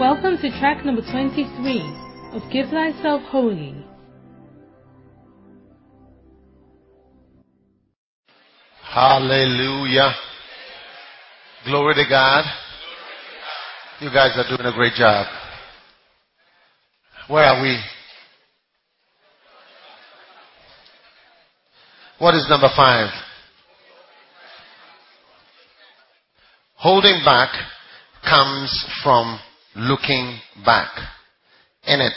Welcome to track number 23 of Give Thyself Wholly. Hallelujah. Glory to God. You guys are doing a great job. Where are we? What is number five? Holding back comes from looking back. In it.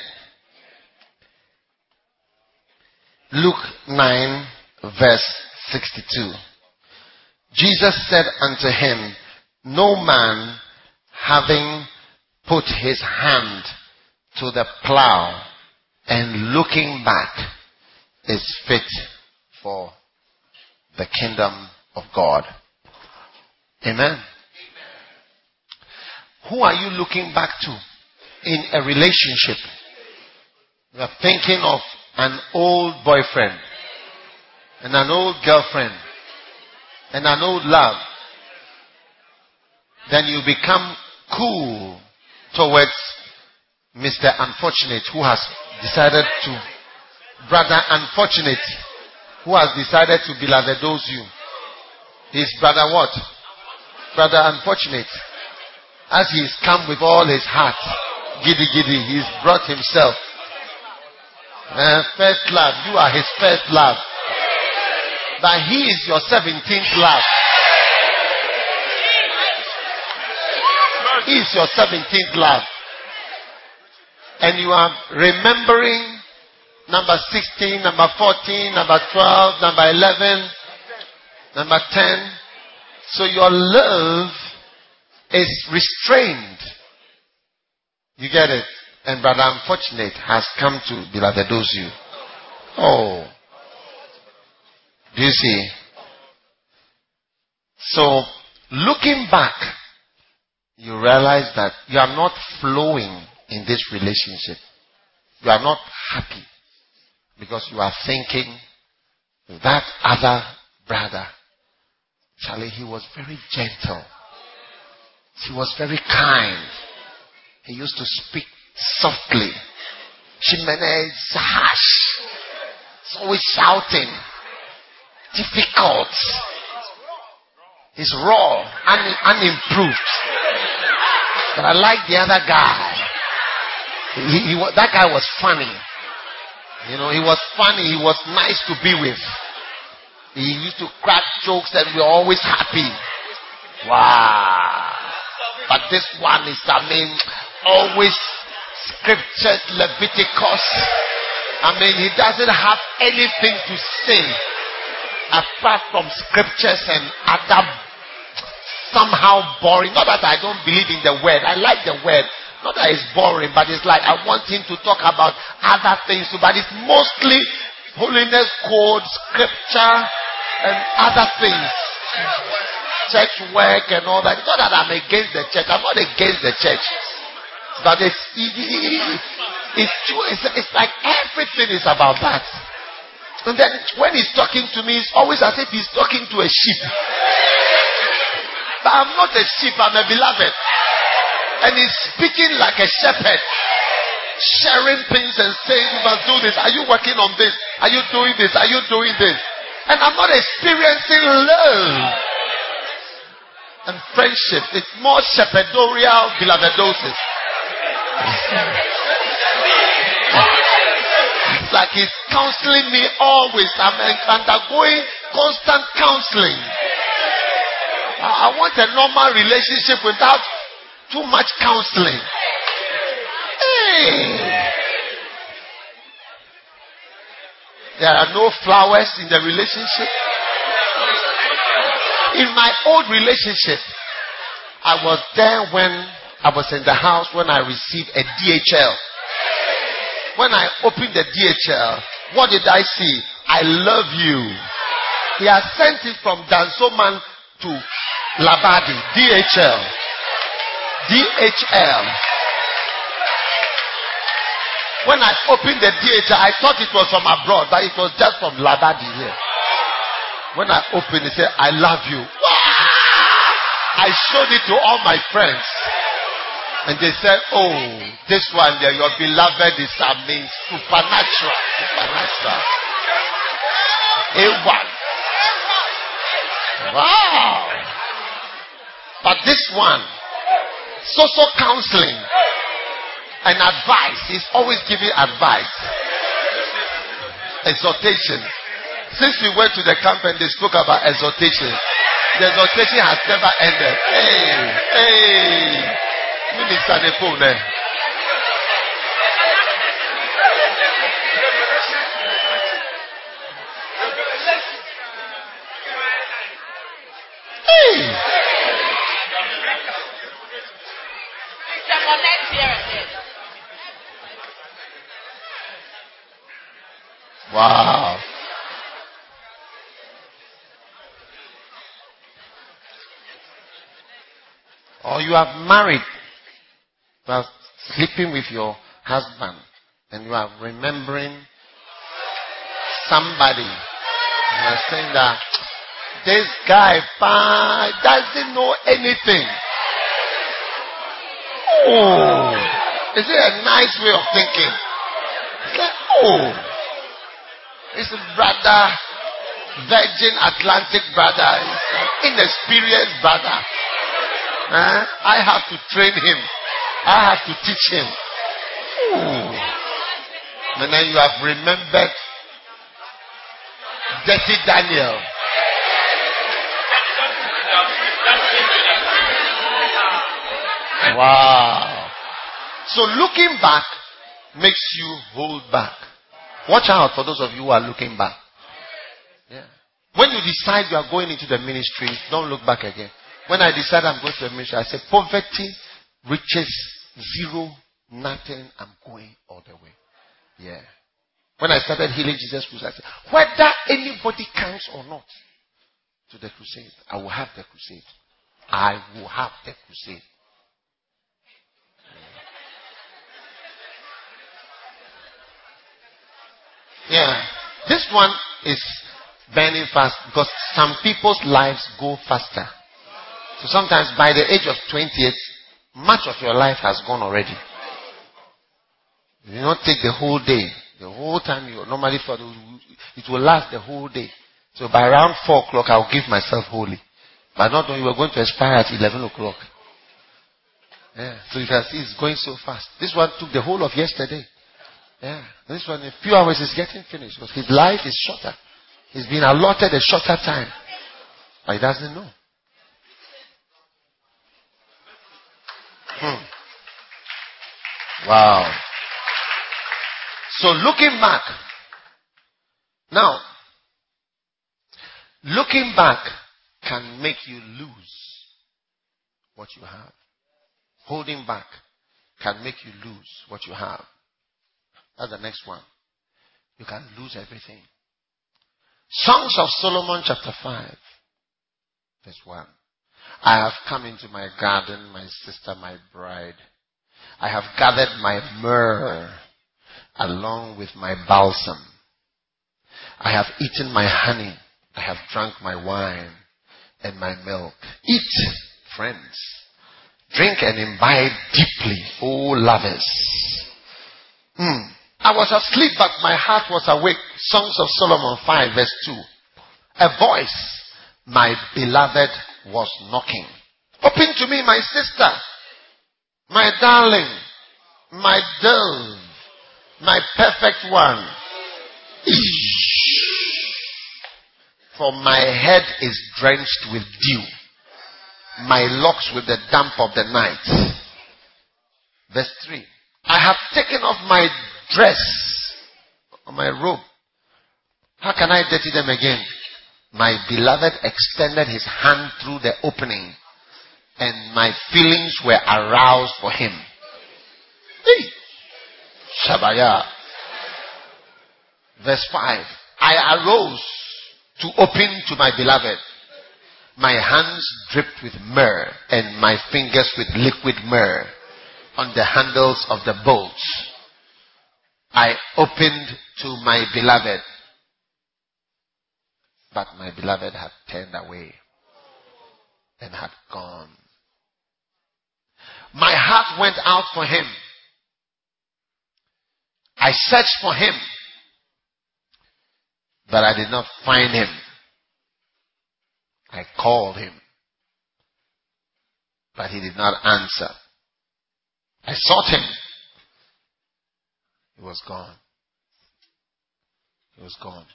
Luke 9 verse 62. Jesus said unto him, No man having put his hand to the plow and looking back is fit for the kingdom of God. Amen. Who are you looking back to in a relationship? You are thinking of an old boyfriend and an old girlfriend and an old love. Then you become cool towards Mr. Unfortunate who has decided to, brother Unfortunate who has decided to beloved those you. His brother what? Brother Unfortunate as he's come with all his heart, giddy giddy, he's brought himself. Uh, first love, you are his first love. But he is your 17th love. He is your 17th love. And you are remembering number 16, number 14, number 12, number 11, number 10. So your love is restrained. You get it? And brother unfortunate has come to those you. Oh. Do you see? So, looking back, you realize that you are not flowing in this relationship. You are not happy because you are thinking that other brother, Charlie, he was very gentle. He was very kind. He used to speak softly. Shimene is harsh. He's always shouting. Difficult. He's raw, un- unimproved. But I like the other guy. He, he, that guy was funny. You know, he was funny. He was nice to be with. He used to crack jokes and we were always happy. Wow. But this one is, I mean, always scriptures, Leviticus. I mean, he doesn't have anything to say apart from scriptures and other somehow boring. Not that I don't believe in the word. I like the word. Not that it's boring, but it's like I want him to talk about other things too. But it's mostly holiness code, scripture, and other things church work and all that. It's not that I'm against the church. I'm not against the church. But it's, it's true. It's, it's like everything is about that. And then when he's talking to me, it's always as if he's talking to a sheep. But I'm not a sheep, I'm a beloved. And he's speaking like a shepherd. Sharing things and saying, you must do this. Are you working on this? Are you doing this? Are you doing this? And I'm not experiencing love and friendship. It's more shepherdorial belovedosis. It's like he's counseling me always. I'm undergoing constant counseling. I want a normal relationship without too much counseling. Hey. There are no flowers in the relationship. In my old relationship, I was there when I was in the house when I received a DHL. When I opened the DHL, what did I see? I love you. He has sent it from Dansoman to Labadi. DHL. DHL. When I opened the DHL, I thought it was from abroad, but it was just from Labadi here. When I opened it, said, I love you. I showed it to all my friends. And they said, Oh, this one there, your beloved is amazing, supernatural, supernatural. A1. Wow. But this one, social counseling and advice, he's always giving advice, exhortation. Since we went to the camp and they spoke about exhortation, the exhortation has never ended. Hey, hey. Minister Nepone. Wow. Or you have married you are sleeping with your husband and you are remembering somebody. You are saying that this guy doesn't know anything. Oh, is it a nice way of thinking? Oh, it's a brother, Virgin Atlantic brother, inexperienced brother. I have to train him. I have to teach him. Ooh. And then you have remembered dirty Daniel. Wow. So looking back makes you hold back. Watch out for those of you who are looking back. Yeah. When you decide you are going into the ministry, don't look back again. When I decided I'm going to the ministry, I said poverty riches, zero, nothing, I'm going all the way. Yeah. When I started healing Jesus Crusade, I said, whether anybody comes or not to the crusade, I will have the crusade. I will have the crusade. Yeah. This one is burning fast because some people's lives go faster. So sometimes by the age of 28, much of your life has gone already. You do not take the whole day. The whole time you normally thought it will last the whole day. So by around 4 o'clock, I'll give myself holy. But not when you were going to expire at 11 o'clock. Yeah. So you can see it's going so fast. This one took the whole of yesterday. Yeah. This one, in a few hours, is getting finished because his life is shorter. He's been allotted a shorter time. But he doesn't know. Hmm. Wow. So looking back, now, looking back can make you lose what you have. Holding back can make you lose what you have. That's the next one. You can lose everything. Songs of Solomon chapter 5, verse 1. I have come into my garden, my sister, my bride. I have gathered my myrrh along with my balsam. I have eaten my honey. I have drunk my wine and my milk. Eat, friends. Drink and imbibe deeply, O lovers. Mm. I was asleep, but my heart was awake. Songs of Solomon 5 verse 2. A voice, my beloved was knocking. Open to me, my sister, my darling, my dove, my perfect one. For my head is drenched with dew, my locks with the damp of the night. Verse 3. I have taken off my dress, my robe. How can I dirty them again? My beloved extended his hand through the opening, and my feelings were aroused for him. Hey! Shabaya. Verse 5. I arose to open to my beloved. My hands dripped with myrrh, and my fingers with liquid myrrh on the handles of the bolts. I opened to my beloved but my beloved had turned away and had gone. My heart went out for him. I searched for him, but I did not find him. I called him, but he did not answer. I sought him. He was gone. He was gone.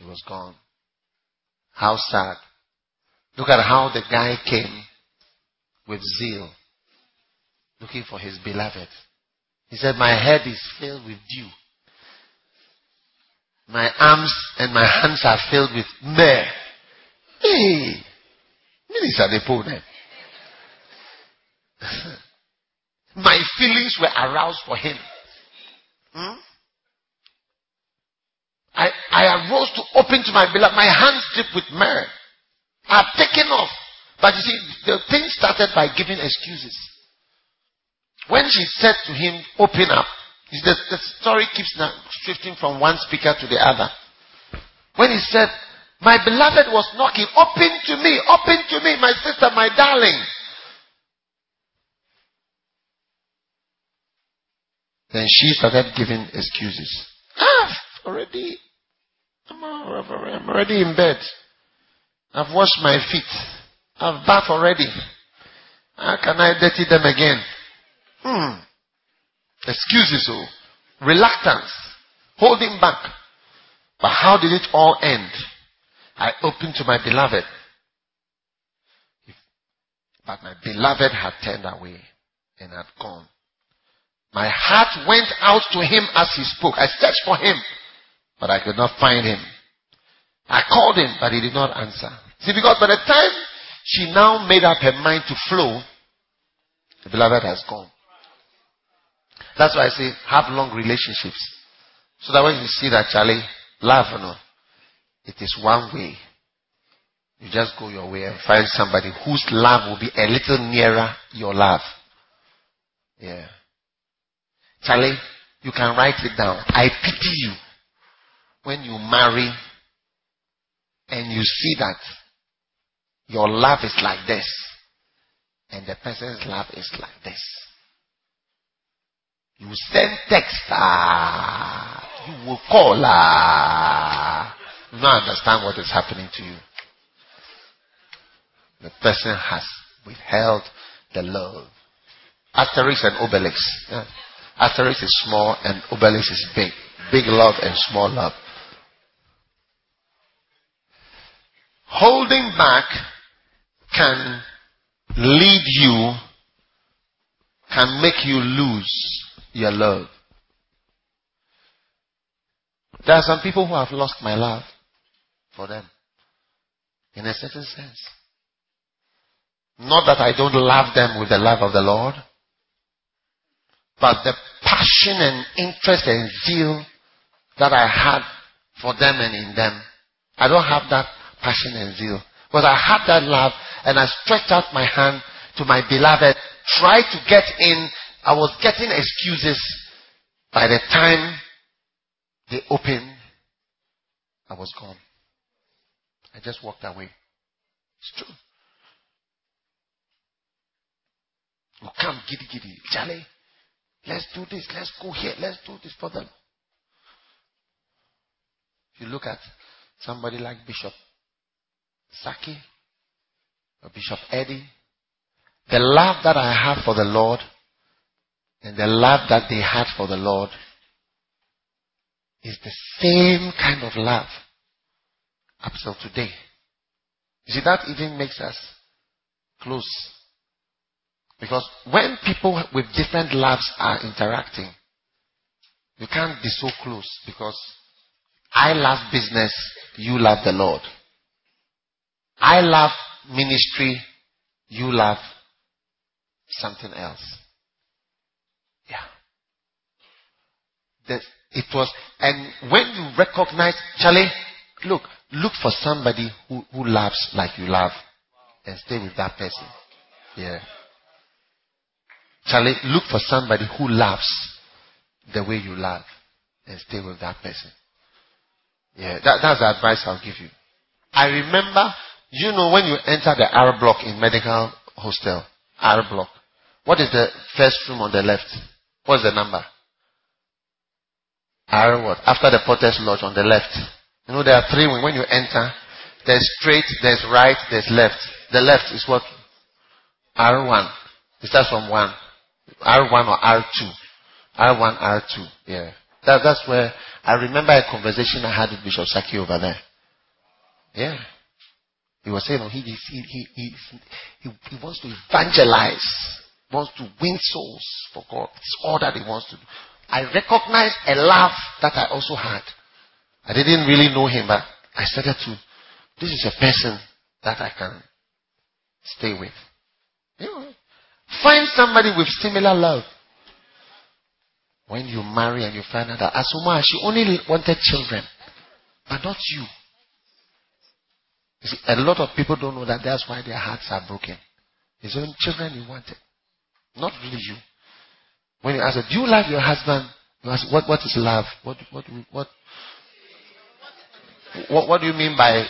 He was gone. How sad. Look at how the guy came with zeal, looking for his beloved. He said, My head is filled with dew. My arms and my hands are filled with myrrh. Hey, Minister My feelings were aroused for him. Hmm? I, I arose to open to my beloved. My hands dripped with myrrh. I've taken off. But you see, the thing started by giving excuses. When she said to him, open up, the, the story keeps shifting from one speaker to the other. When he said, my beloved was knocking, open to me, open to me, my sister, my darling. Then she started giving excuses. Ah, already, I'm already in bed. I've washed my feet. I've bathed already. How can I dirty them again? Hmm. Excuses, oh. Reluctance. Holding back. But how did it all end? I opened to my beloved. But my beloved had turned away and had gone. My heart went out to him as he spoke. I searched for him, but I could not find him. I called him, but he did not answer. See, because by the time she now made up her mind to flow, the beloved has gone. That's why I say have long relationships. So that when you see that Charlie, love no, it is one way. You just go your way and find somebody whose love will be a little nearer your love. Yeah. Charlie, you can write it down. I pity you when you marry and you see that your love is like this and the person's love is like this. You send text, ah, you will call, ah. You don't understand what is happening to you. The person has withheld the love. Asterix and Obelix. Yeah. Asterix is small and Obelix is big. Big love and small love. Holding back can lead you, can make you lose your love. There are some people who have lost my love for them. In a certain sense. Not that I don't love them with the love of the Lord, but the passion and interest and zeal that I had for them and in them, I don't have that passion and zeal. But I had that love and I stretched out my hand to my beloved, tried to get in. I was getting excuses. By the time they opened, I was gone. I just walked away. It's true. You come giddy giddy. Charlie, let's do this. Let's go here. Let's do this for them. You look at somebody like Bishop Saki or Bishop Eddie, the love that I have for the Lord and the love that they had for the Lord is the same kind of love up till today. You see, that even makes us close. Because when people with different loves are interacting, you can't be so close because I love business, you love the Lord. I love ministry, you love something else. Yeah. That it was, and when you recognize, Charlie, look, look for somebody who, who loves like you love and stay with that person. Yeah. Charlie, look for somebody who loves the way you love and stay with that person. Yeah, that, that's the advice I'll give you. I remember you know, when you enter the R block in medical hostel, R block. What is the first room on the left? What's the number? R what? After the Porter's Lodge on the left. You know, there are three when you enter. There's straight, there's right, there's left. The left is what? R1. It starts from 1. R1 or R2. R1, R2. Yeah. That, that's where I remember a conversation I had with Bishop Saki over there. Yeah. He was saying, he, he, he, he, he, wants to evangelize, wants to win souls for God. It's all that he wants to do. I recognized a love that I also had. I didn't really know him, but I started to, this is a person that I can stay with. You know, find somebody with similar love. When you marry and you find out that Asuma, she only wanted children, but not you. See, a lot of people don't know that that's why their hearts are broken. It's only children you wanted, not really you. When you ask do you love your husband? You ask, what, what is love? What, what, what, what, what do you mean by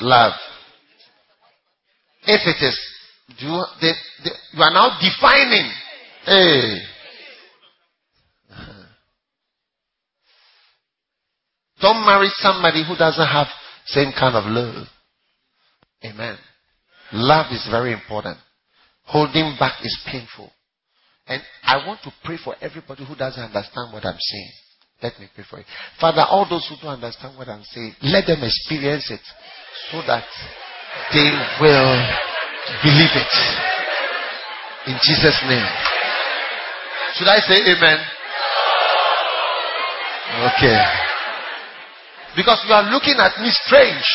love? If it is, do you, they, they, you are now defining. Hey. Don't marry somebody who doesn't have same kind of love. Amen. Love is very important. Holding back is painful. And I want to pray for everybody who doesn't understand what I'm saying. Let me pray for you. Father, all those who don't understand what I'm saying, let them experience it so that they will believe it. In Jesus' name. Should I say amen? Okay. Because you are looking at me strange.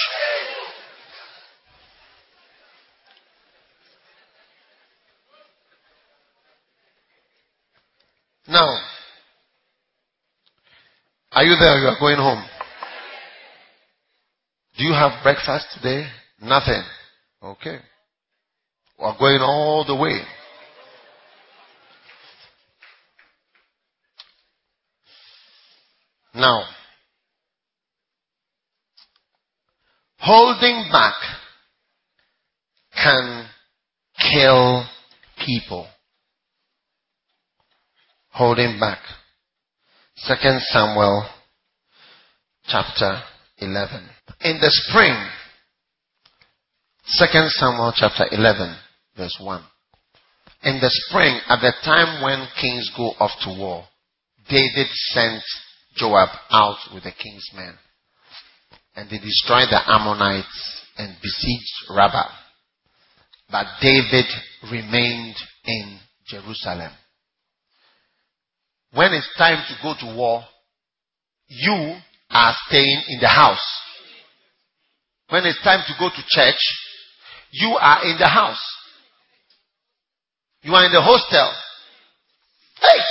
Now, are you there? You are going home. Do you have breakfast today? Nothing. Okay. We are going all the way. Now, holding back can kill people holding back. Second Samuel chapter 11. In the spring, Second Samuel chapter 11 verse 1. In the spring, at the time when kings go off to war, David sent Joab out with the king's men. And they destroyed the Ammonites and besieged Rabbah. But David remained in Jerusalem when it's time to go to war, you are staying in the house. When it's time to go to church, you are in the house. You are in the hostel. Hey!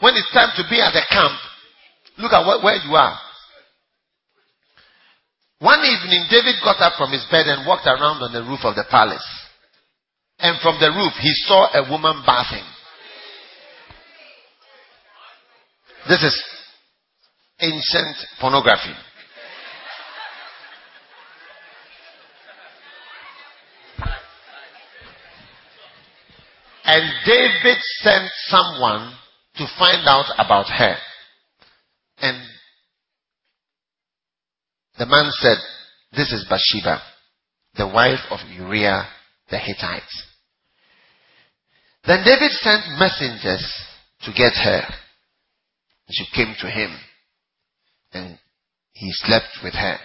When it's time to be at the camp, look at where you are. One evening, David got up from his bed and walked around on the roof of the palace. And from the roof, he saw a woman bathing. This is ancient pornography. And David sent someone to find out about her. And the man said, This is Bathsheba, the wife of Uriah the Hittite. Then David sent messengers to get her. She came to him and he slept with her.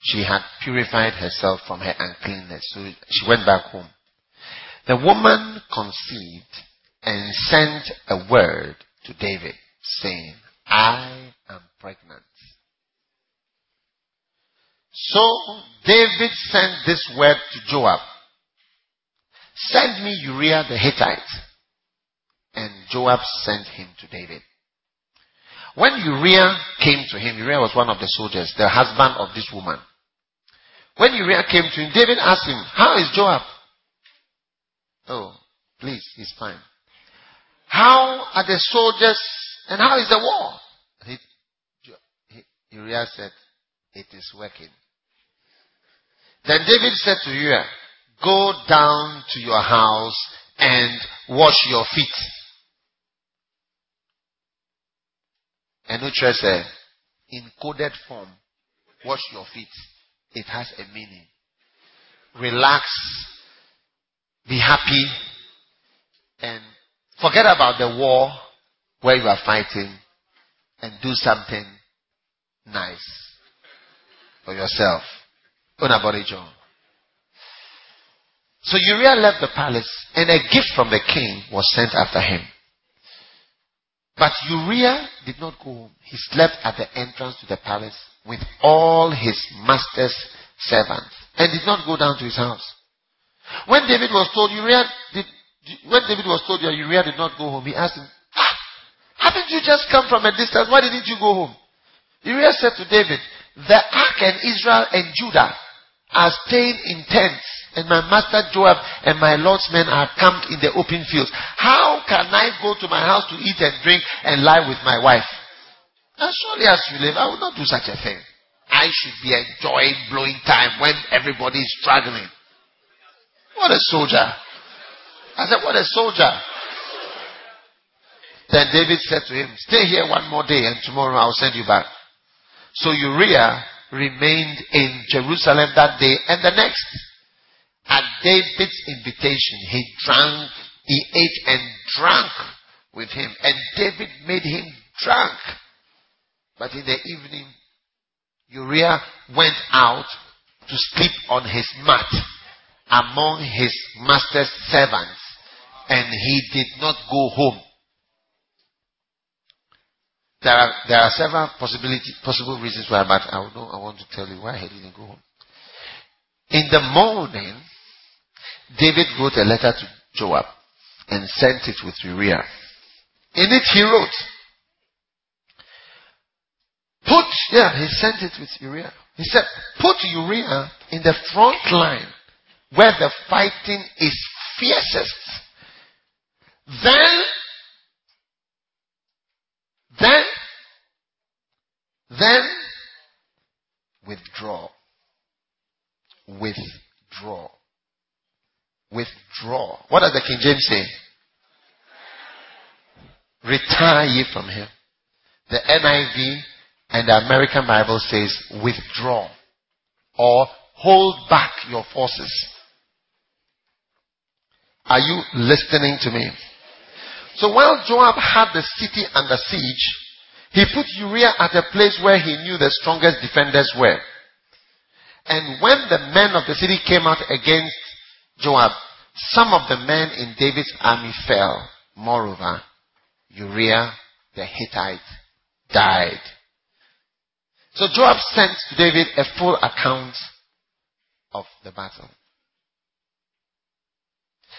She had purified herself from her uncleanness, so she went back home. The woman conceived and sent a word to David saying, I am pregnant. So David sent this word to Joab. Send me Uriah the Hittite. And Joab sent him to David. When Uriah came to him, Uriah was one of the soldiers, the husband of this woman. When Uriah came to him, David asked him, How is Joab? Oh, please, he's fine. How are the soldiers and how is the war? He, he, Uriah said, It is working. Then David said to Uriah, go down to your house and wash your feet. And no say, eh, in coded form, wash your feet. It has a meaning. Relax, be happy, and forget about the war where you are fighting and do something nice for yourself. Unabody John. So Uriah left the palace and a gift from the king was sent after him. But Uriah did not go home. He slept at the entrance to the palace with all his master's servants and did not go down to his house. When David was told Uriah did, when David was told that Uriah did not go home, he asked him, ah, haven't you just come from a distance? Why didn't you go home? Uriah said to David, the ark and Israel and Judah are staying in tents and my master Joab and my Lord's men are camped in the open fields. How can I go to my house to eat and drink and lie with my wife? As surely as you live, I will not do such a thing. I should be enjoying blowing time when everybody is struggling. What a soldier. I said, what a soldier. Then David said to him, stay here one more day and tomorrow I'll send you back. So Uriah remained in Jerusalem that day and the next. At David's invitation, he drank, he ate and drank with him. And David made him drunk. But in the evening, Uriah went out to sleep on his mat among his master's servants. And he did not go home. There are, there are several possibility, possible reasons why, but I, know, I want to tell you why he didn't go home. In the morning, David wrote a letter to Joab and sent it with Uriah. In it he wrote, put, yeah, he sent it with Uriah. He said, put Uriah in the front line where the fighting is fiercest. Then, then, then, withdraw. Withdraw. Withdraw. What does the King James say? Retire ye from him. The NIV and the American Bible says withdraw or hold back your forces. Are you listening to me? So while Joab had the city under siege, he put Uriah at a place where he knew the strongest defenders were. And when the men of the city came out against Joab, some of the men in David's army fell. Moreover, Uriah the Hittite died. So Joab sent to David a full account of the battle.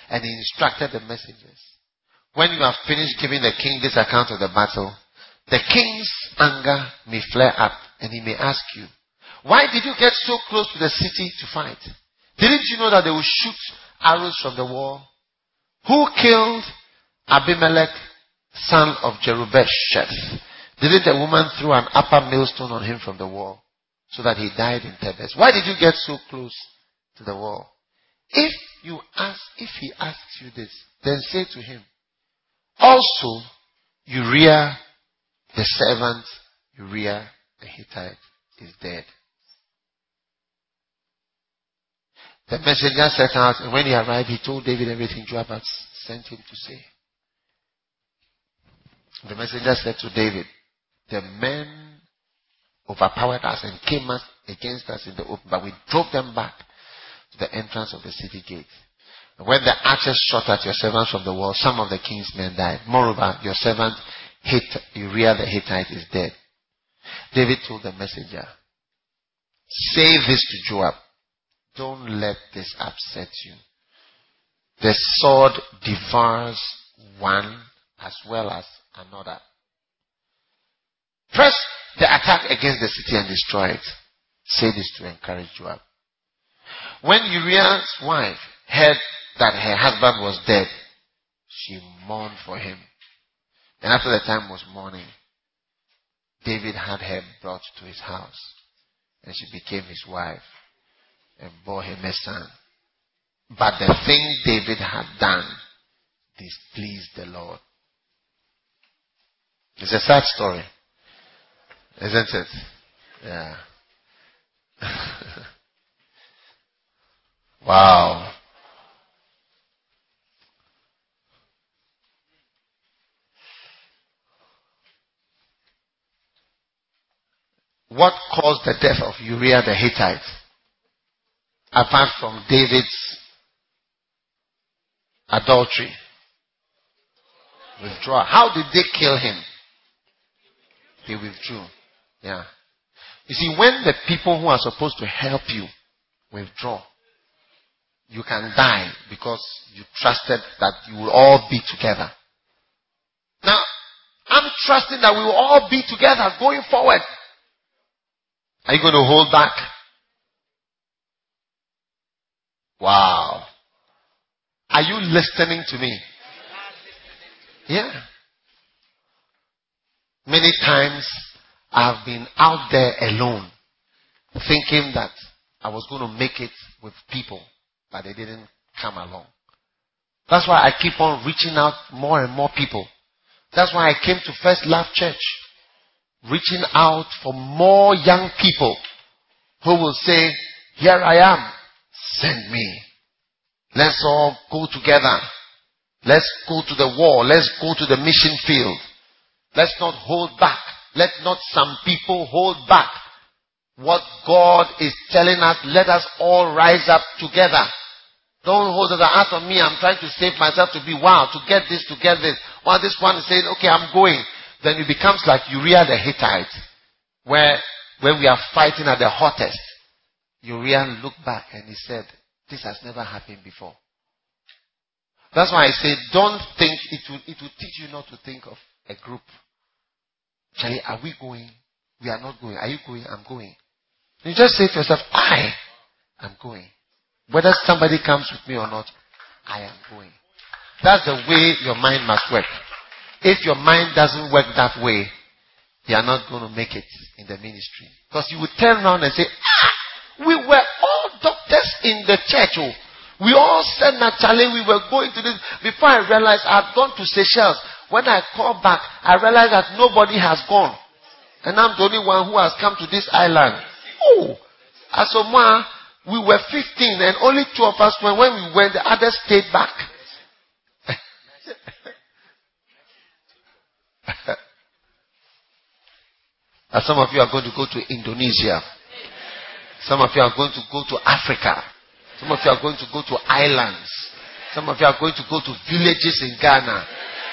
And he instructed the messengers. When you have finished giving the king this account of the battle, the king's anger may flare up and he may ask you, why did you get so close to the city to fight? Didn't you know that they will shoot arrows from the wall? Who killed Abimelech, son of Jerubbesheth? Didn't a woman throw an upper millstone on him from the wall so that he died in Thebez? Why did you get so close to the wall? If you ask, if he asks you this, then say to him, also Uriah, the servant, Uriah the Hittite, is dead. The messenger set out, and when he arrived, he told David everything Joab had sent him to say. The messenger said to David, The men overpowered us and came against us in the open, but we drove them back to the entrance of the city gate. And when the archers shot at your servants from the wall, some of the king's men died. Moreover, your servant Uriah the Hittite is dead. David told the messenger, Say this to Joab don't let this upset you. The sword devours one as well as another. Press the attack against the city and destroy it. Say this to encourage Joab. When Uriah's wife heard that her husband was dead, she mourned for him. And after the time was morning, David had her brought to his house, and she became his wife and bore him a son. But the thing David had done displeased the Lord. It's a sad story. Isn't it? Yeah. wow. What caused the death of Uriah the Hittite? Apart from David's adultery. Withdraw. How did they kill him? They withdrew. Yeah. You see, when the people who are supposed to help you withdraw, you can die because you trusted that you will all be together. Now, I'm trusting that we will all be together going forward. Are you going to hold back? Wow. Are you listening to me? Yeah. Many times I've been out there alone thinking that I was going to make it with people, but they didn't come along. That's why I keep on reaching out more and more people. That's why I came to First Love Church reaching out for more young people who will say, here I am, send me. Let's all go together. Let's go to the war. Let's go to the mission field. Let's not hold back. Let not some people hold back what God is telling us. Let us all rise up together. Don't hold the out on me. I'm trying to save myself to be wow, to get this, to get this. While this one is saying, okay, I'm going then it becomes like Uriah the Hittite, where when we are fighting at the hottest, Uriah looked back and he said, This has never happened before. That's why I say, don't think it will, it will teach you not to think of a group. Charlie, are we going? We are not going. Are you going? I'm going. You just say to yourself, I am going. Whether somebody comes with me or not, I am going. That's the way your mind must work. If your mind doesn't work that way, you are not going to make it in the ministry. Because you will turn around and say, ah, we were all doctors in the church. Oh. We all said naturally we were going to this. Before I realized I had gone to Seychelles. When I called back, I realized that nobody has gone. And I'm the only one who has come to this island. Oh, as of we were 15 and only two of us went. When we went, the others stayed back. and some of you are going to go to Indonesia. Some of you are going to go to Africa. Some of you are going to go to islands. Some of you are going to go to villages in Ghana,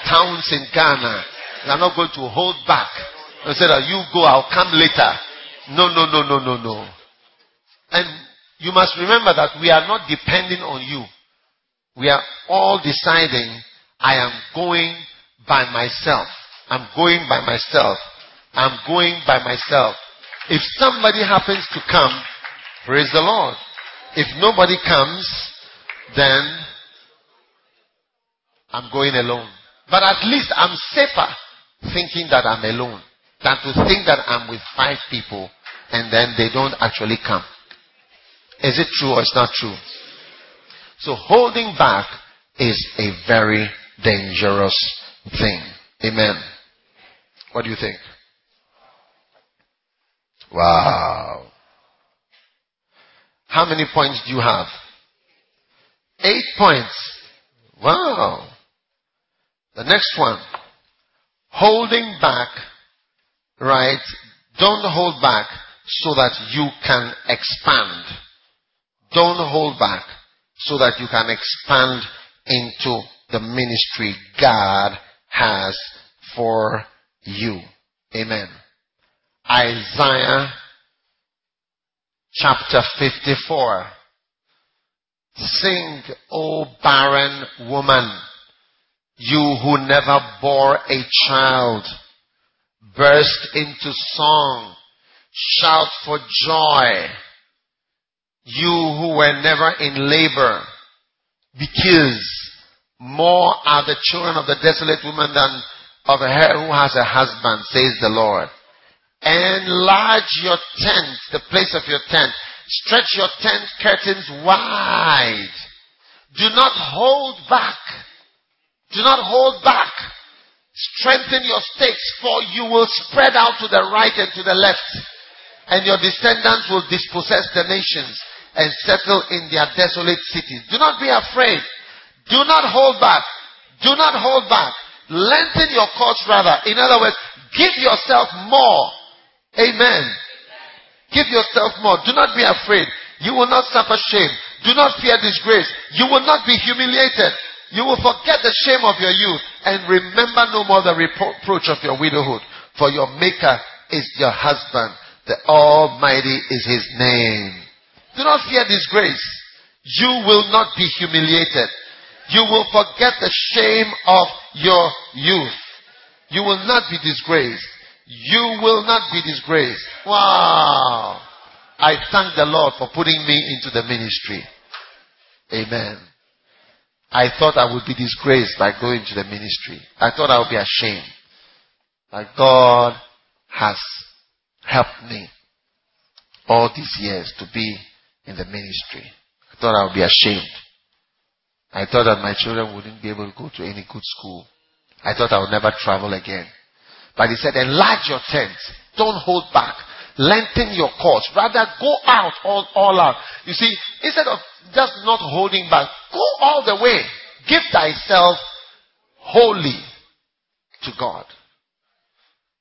towns in Ghana. You are not going to hold back. You say that you go, I'll come later. No, no, no, no, no, no. And you must remember that we are not depending on you. We are all deciding, I am going by myself. I'm going by myself. I'm going by myself. If somebody happens to come, praise the Lord. If nobody comes, then I'm going alone. But at least I'm safer thinking that I'm alone than to think that I'm with five people and then they don't actually come. Is it true or it's not true? So holding back is a very dangerous thing. Amen. What do you think? Wow. How many points do you have? Eight points. Wow. The next one. Holding back, right? Don't hold back so that you can expand. Don't hold back so that you can expand into the ministry God has for you. Amen. Isaiah chapter 54. Sing, O barren woman, you who never bore a child, burst into song, shout for joy, you who were never in labor, because more are the children of the desolate woman than of her who has a husband, says the Lord. Enlarge your tent, the place of your tent. Stretch your tent curtains wide. Do not hold back. Do not hold back. Strengthen your stakes, for you will spread out to the right and to the left, and your descendants will dispossess the nations and settle in their desolate cities. Do not be afraid. Do not hold back. Do not hold back. Lengthen your course rather. In other words, give yourself more. Amen. Give yourself more. Do not be afraid. You will not suffer shame. Do not fear disgrace. You will not be humiliated. You will forget the shame of your youth and remember no more the reproach of your widowhood. For your maker is your husband. The Almighty is his name. Do not fear disgrace. You will not be humiliated. You will forget the shame of your youth. You will not be disgraced. You will not be disgraced. Wow. I thank the Lord for putting me into the ministry. Amen. I thought I would be disgraced by going to the ministry. I thought I would be ashamed. But God has helped me all these years to be in the ministry. I thought I would be ashamed. I thought that my children wouldn't be able to go to any good school. I thought I would never travel again. But he said, enlarge your tent. Don't hold back. Lengthen your course. Rather go out all, all out. You see, instead of just not holding back, go all the way. Give thyself wholly to God.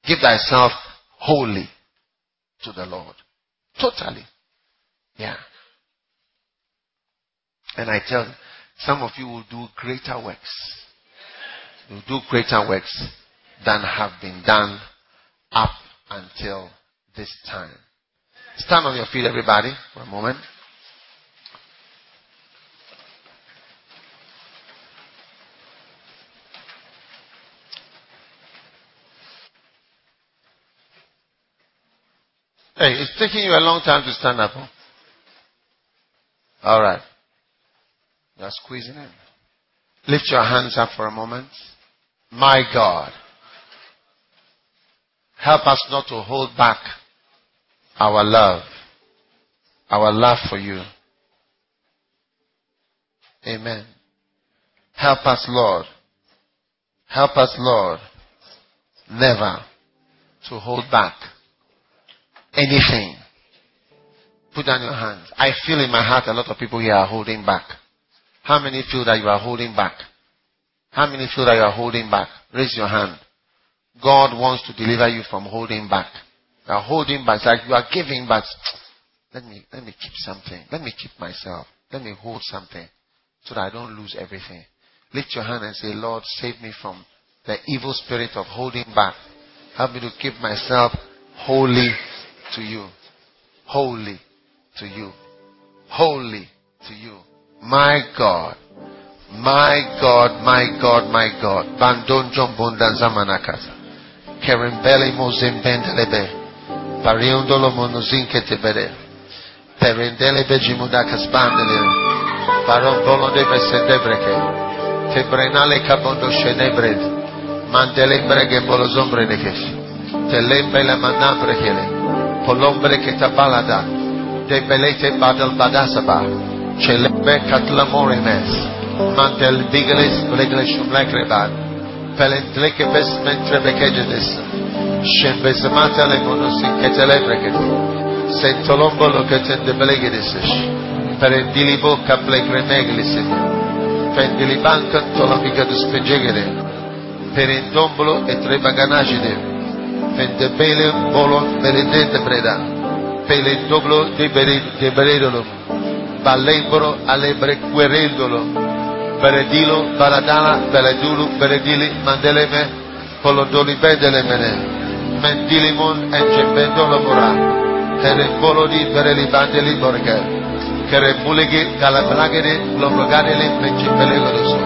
Give thyself wholly to the Lord. Totally. Yeah. And I tell you, some of you will do greater works. You'll do greater works than have been done up until this time. Stand on your feet, everybody, for a moment. Hey, it's taking you a long time to stand up. Huh? All right. You're squeezing in. Lift your hands up for a moment. My God, help us not to hold back our love, our love for you. Amen. Help us, Lord. Help us, Lord, never to hold back anything. Put down your hands. I feel in my heart a lot of people here are holding back. How many feel that you are holding back? How many feel that you are holding back? Raise your hand. God wants to deliver you from holding back. You are holding back. It's like you are giving, back. let me, let me keep something. Let me keep myself. Let me hold something so that I don't lose everything. Lift your hand and say, Lord, save me from the evil spirit of holding back. Help me to keep myself holy to you. Holy to you. Holy to you. My God. My God, my God, my God. Bandon Jombunda Zamanakasa. Kerembele Mozimbendelebe. Pariondolo Monozinke Tebere. Perendele Bejimudakas Bandele. Parombolo de Besendebreke. Tebrenale Kabondo Shenebred. Mandele Brege Bolozombre Nekesh. Telembe la Manabrekele. Polombre Ketabalada. De Belete Badal Badasaba. Çelemek katlamor ines. Mantel bigles regleşumlek redan. Pelentlek bes mentre bekecedes. Şen bezmata le konusin ketelebrekes. Sentolombo lo ketende belegedeses. Perendili bocca plegremeglise. Pendili banca tolamica duspegegede. Perendombolo e trebaganagide. Pendebele bolon berendente preda. Pelendoblo de beredolum. Balembro, Alebre, Querendolo, Beredilo, Baradala, Beredulu, Beredili, Mandeleme, e Bedelemene, Mendilimun, Engebendolo, Morà, Terepolodi, Berelibandeli, Borghe, Kerebuleghi, Calabraghere, Lobrogadele, Principele, Loroso,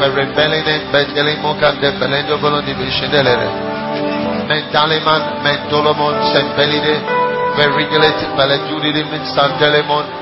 Ferrebelene, Bedelimo, Candebelendo, Volodi, Viscendelere, Mentaleman, Mentolomon, Sempelide, Verigelet, Belegiudidim, Santelemon,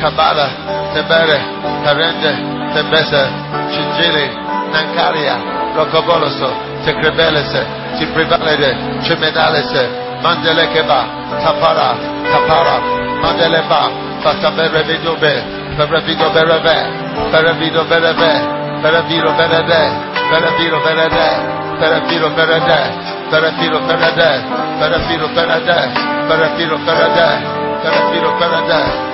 Kabala, Tebere, Karende, Tebese, Cingili, Nancaria, Rocoboloso, Tecrebelese, Ciprivalede, Cimenalese, Mandele Keba, Tapara, Tapara, Mandele Ba, Fasabere Vidube, Berevido Bereve, Berevido Bereve, Bereviro Berede, Bereviro Berede, Bereviro Berede, Bereviro Berede, Bereviro Berede, Bereviro Berede, Bereviro Berede,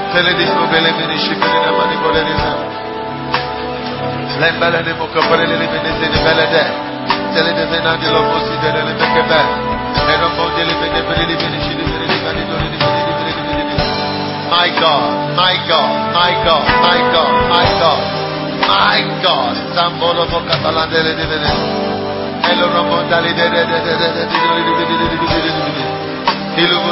My God, my God, my God, my God, my God, my God. Catalan Hello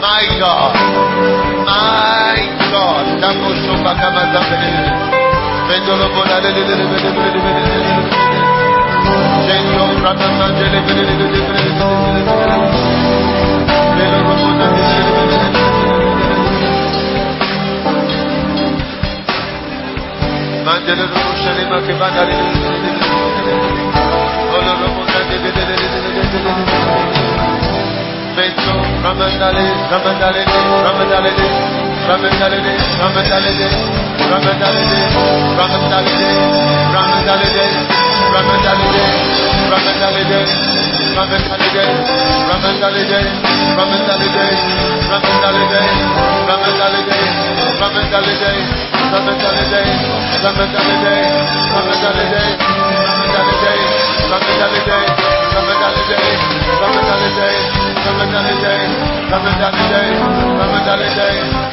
My God, my Lord. Thank you. De de Vento Ramandale Ramandale Ramandale Ramandale Ramandale Ramandale Ramandale Ramandale Ramandalide, Ramandalide, Ramandalide, Ramandalide, Come and day, eh? come and day, eh? come and day.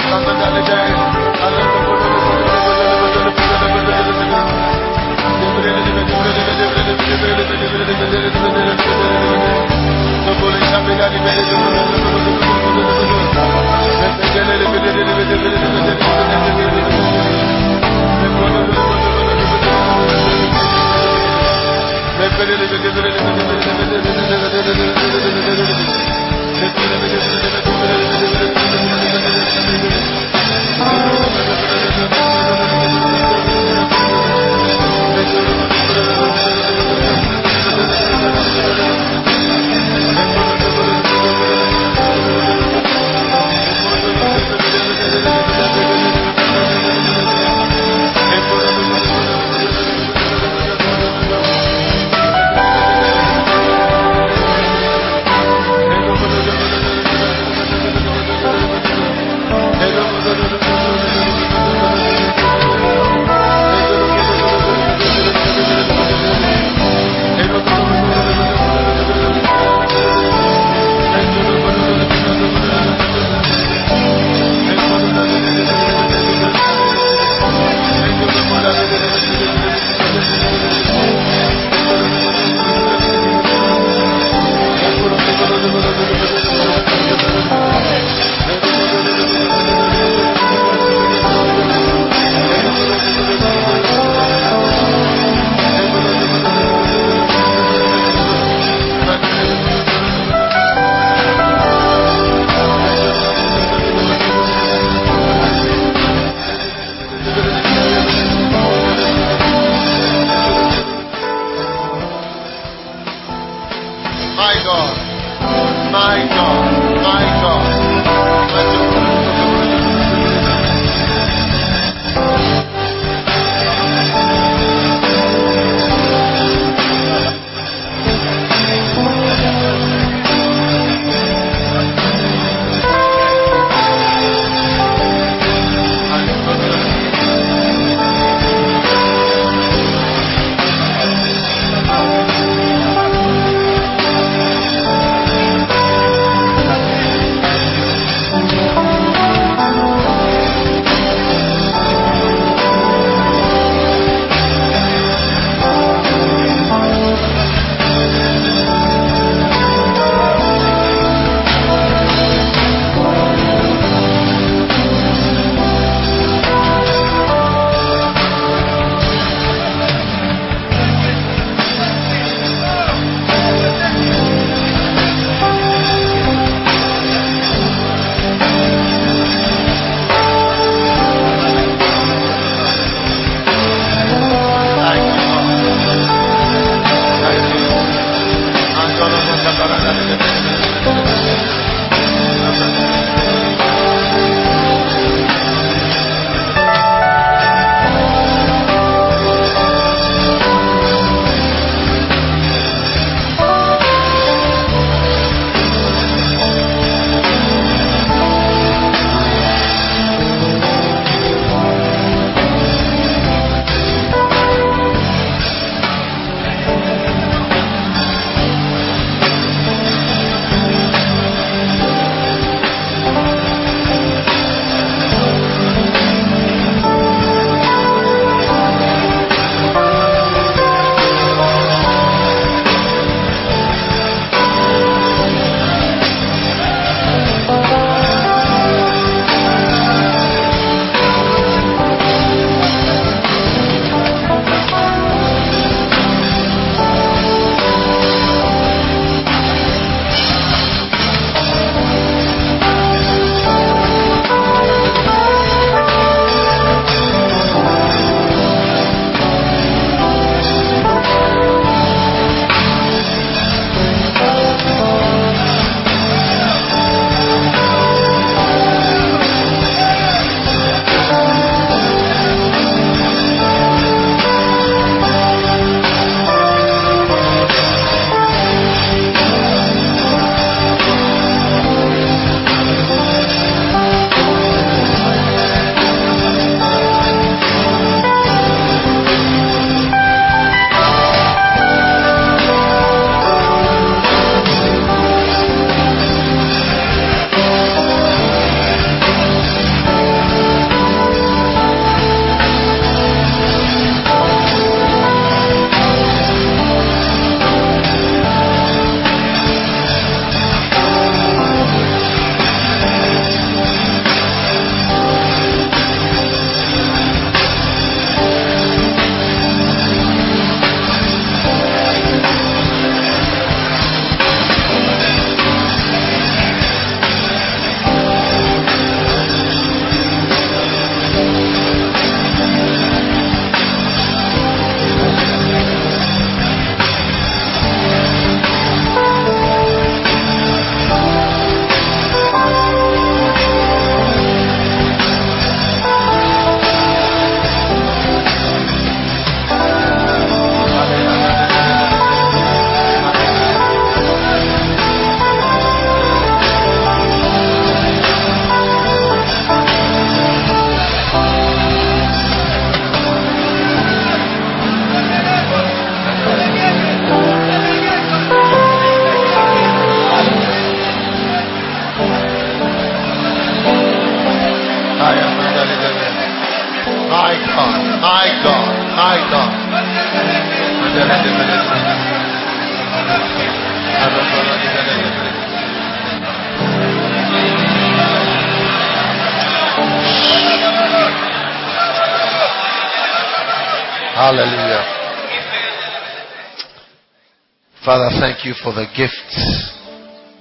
Father, thank you for the gift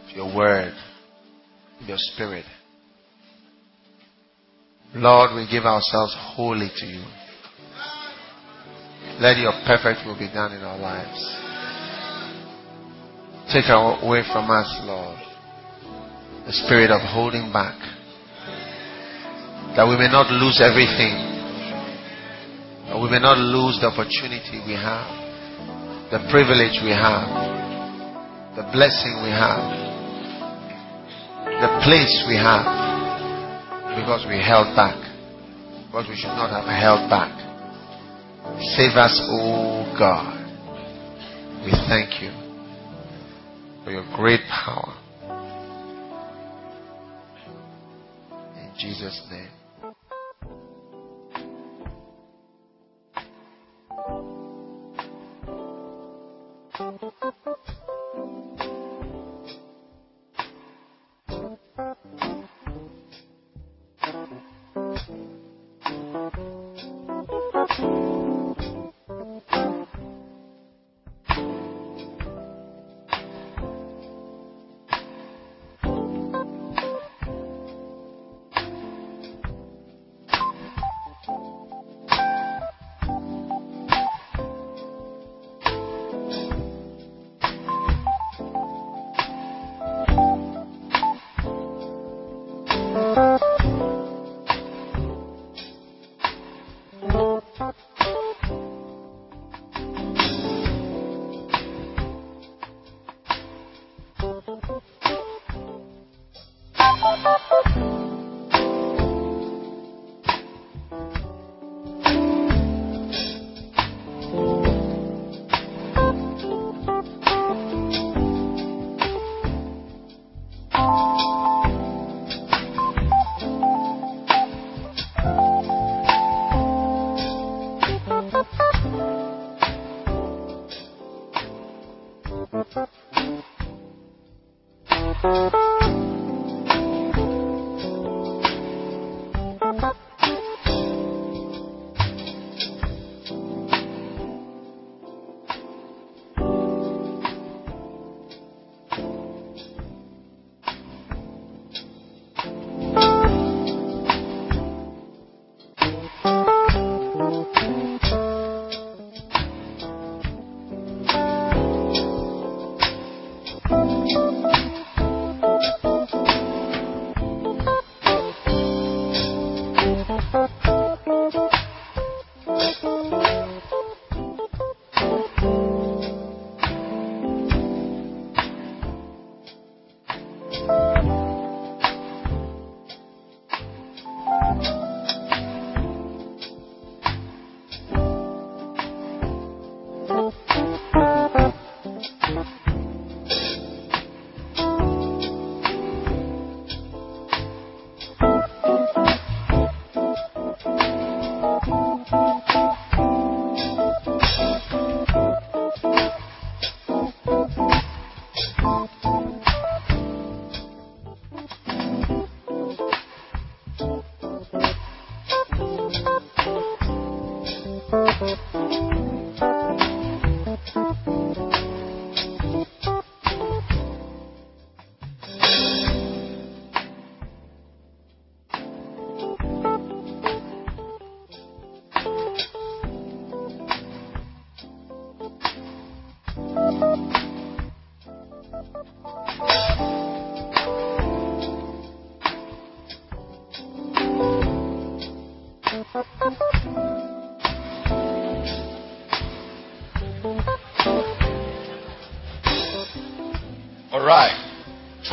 of your word, your spirit. Lord, we give ourselves wholly to you. Let your perfect will be done in our lives. Take away from us, Lord, the spirit of holding back. That we may not lose everything. That we may not lose the opportunity we have, the privilege we have, the blessing we have, the place we have because we held back. Because we should not have held back. Save us, O God. We thank you for your great power. In Jesus' name.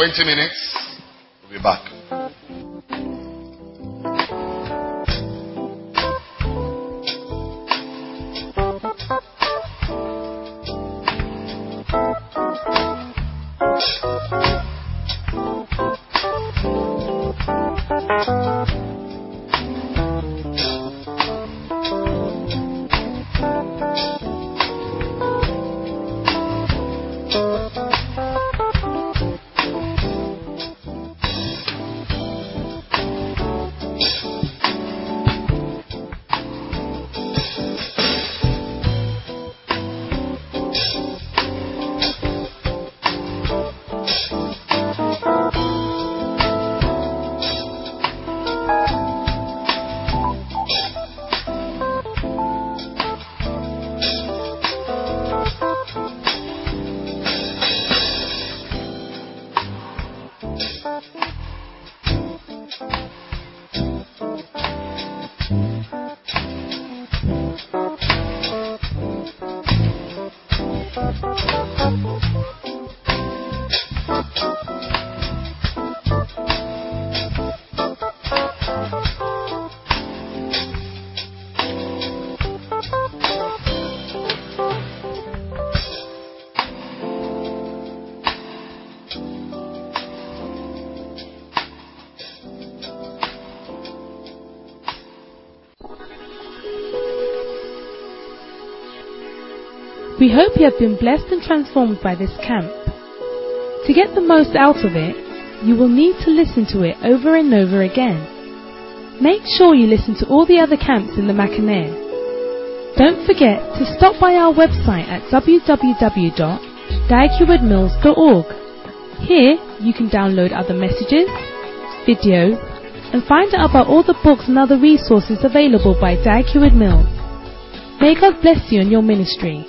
20 minutes. Hope you have been blessed and transformed by this camp. To get the most out of it, you will need to listen to it over and over again. Make sure you listen to all the other camps in the Mackinac. Don't forget to stop by our website at www.daghewardmills.org. Here you can download other messages, videos, and find out about all the books and other resources available by Heward Mills. May God bless you in your ministry.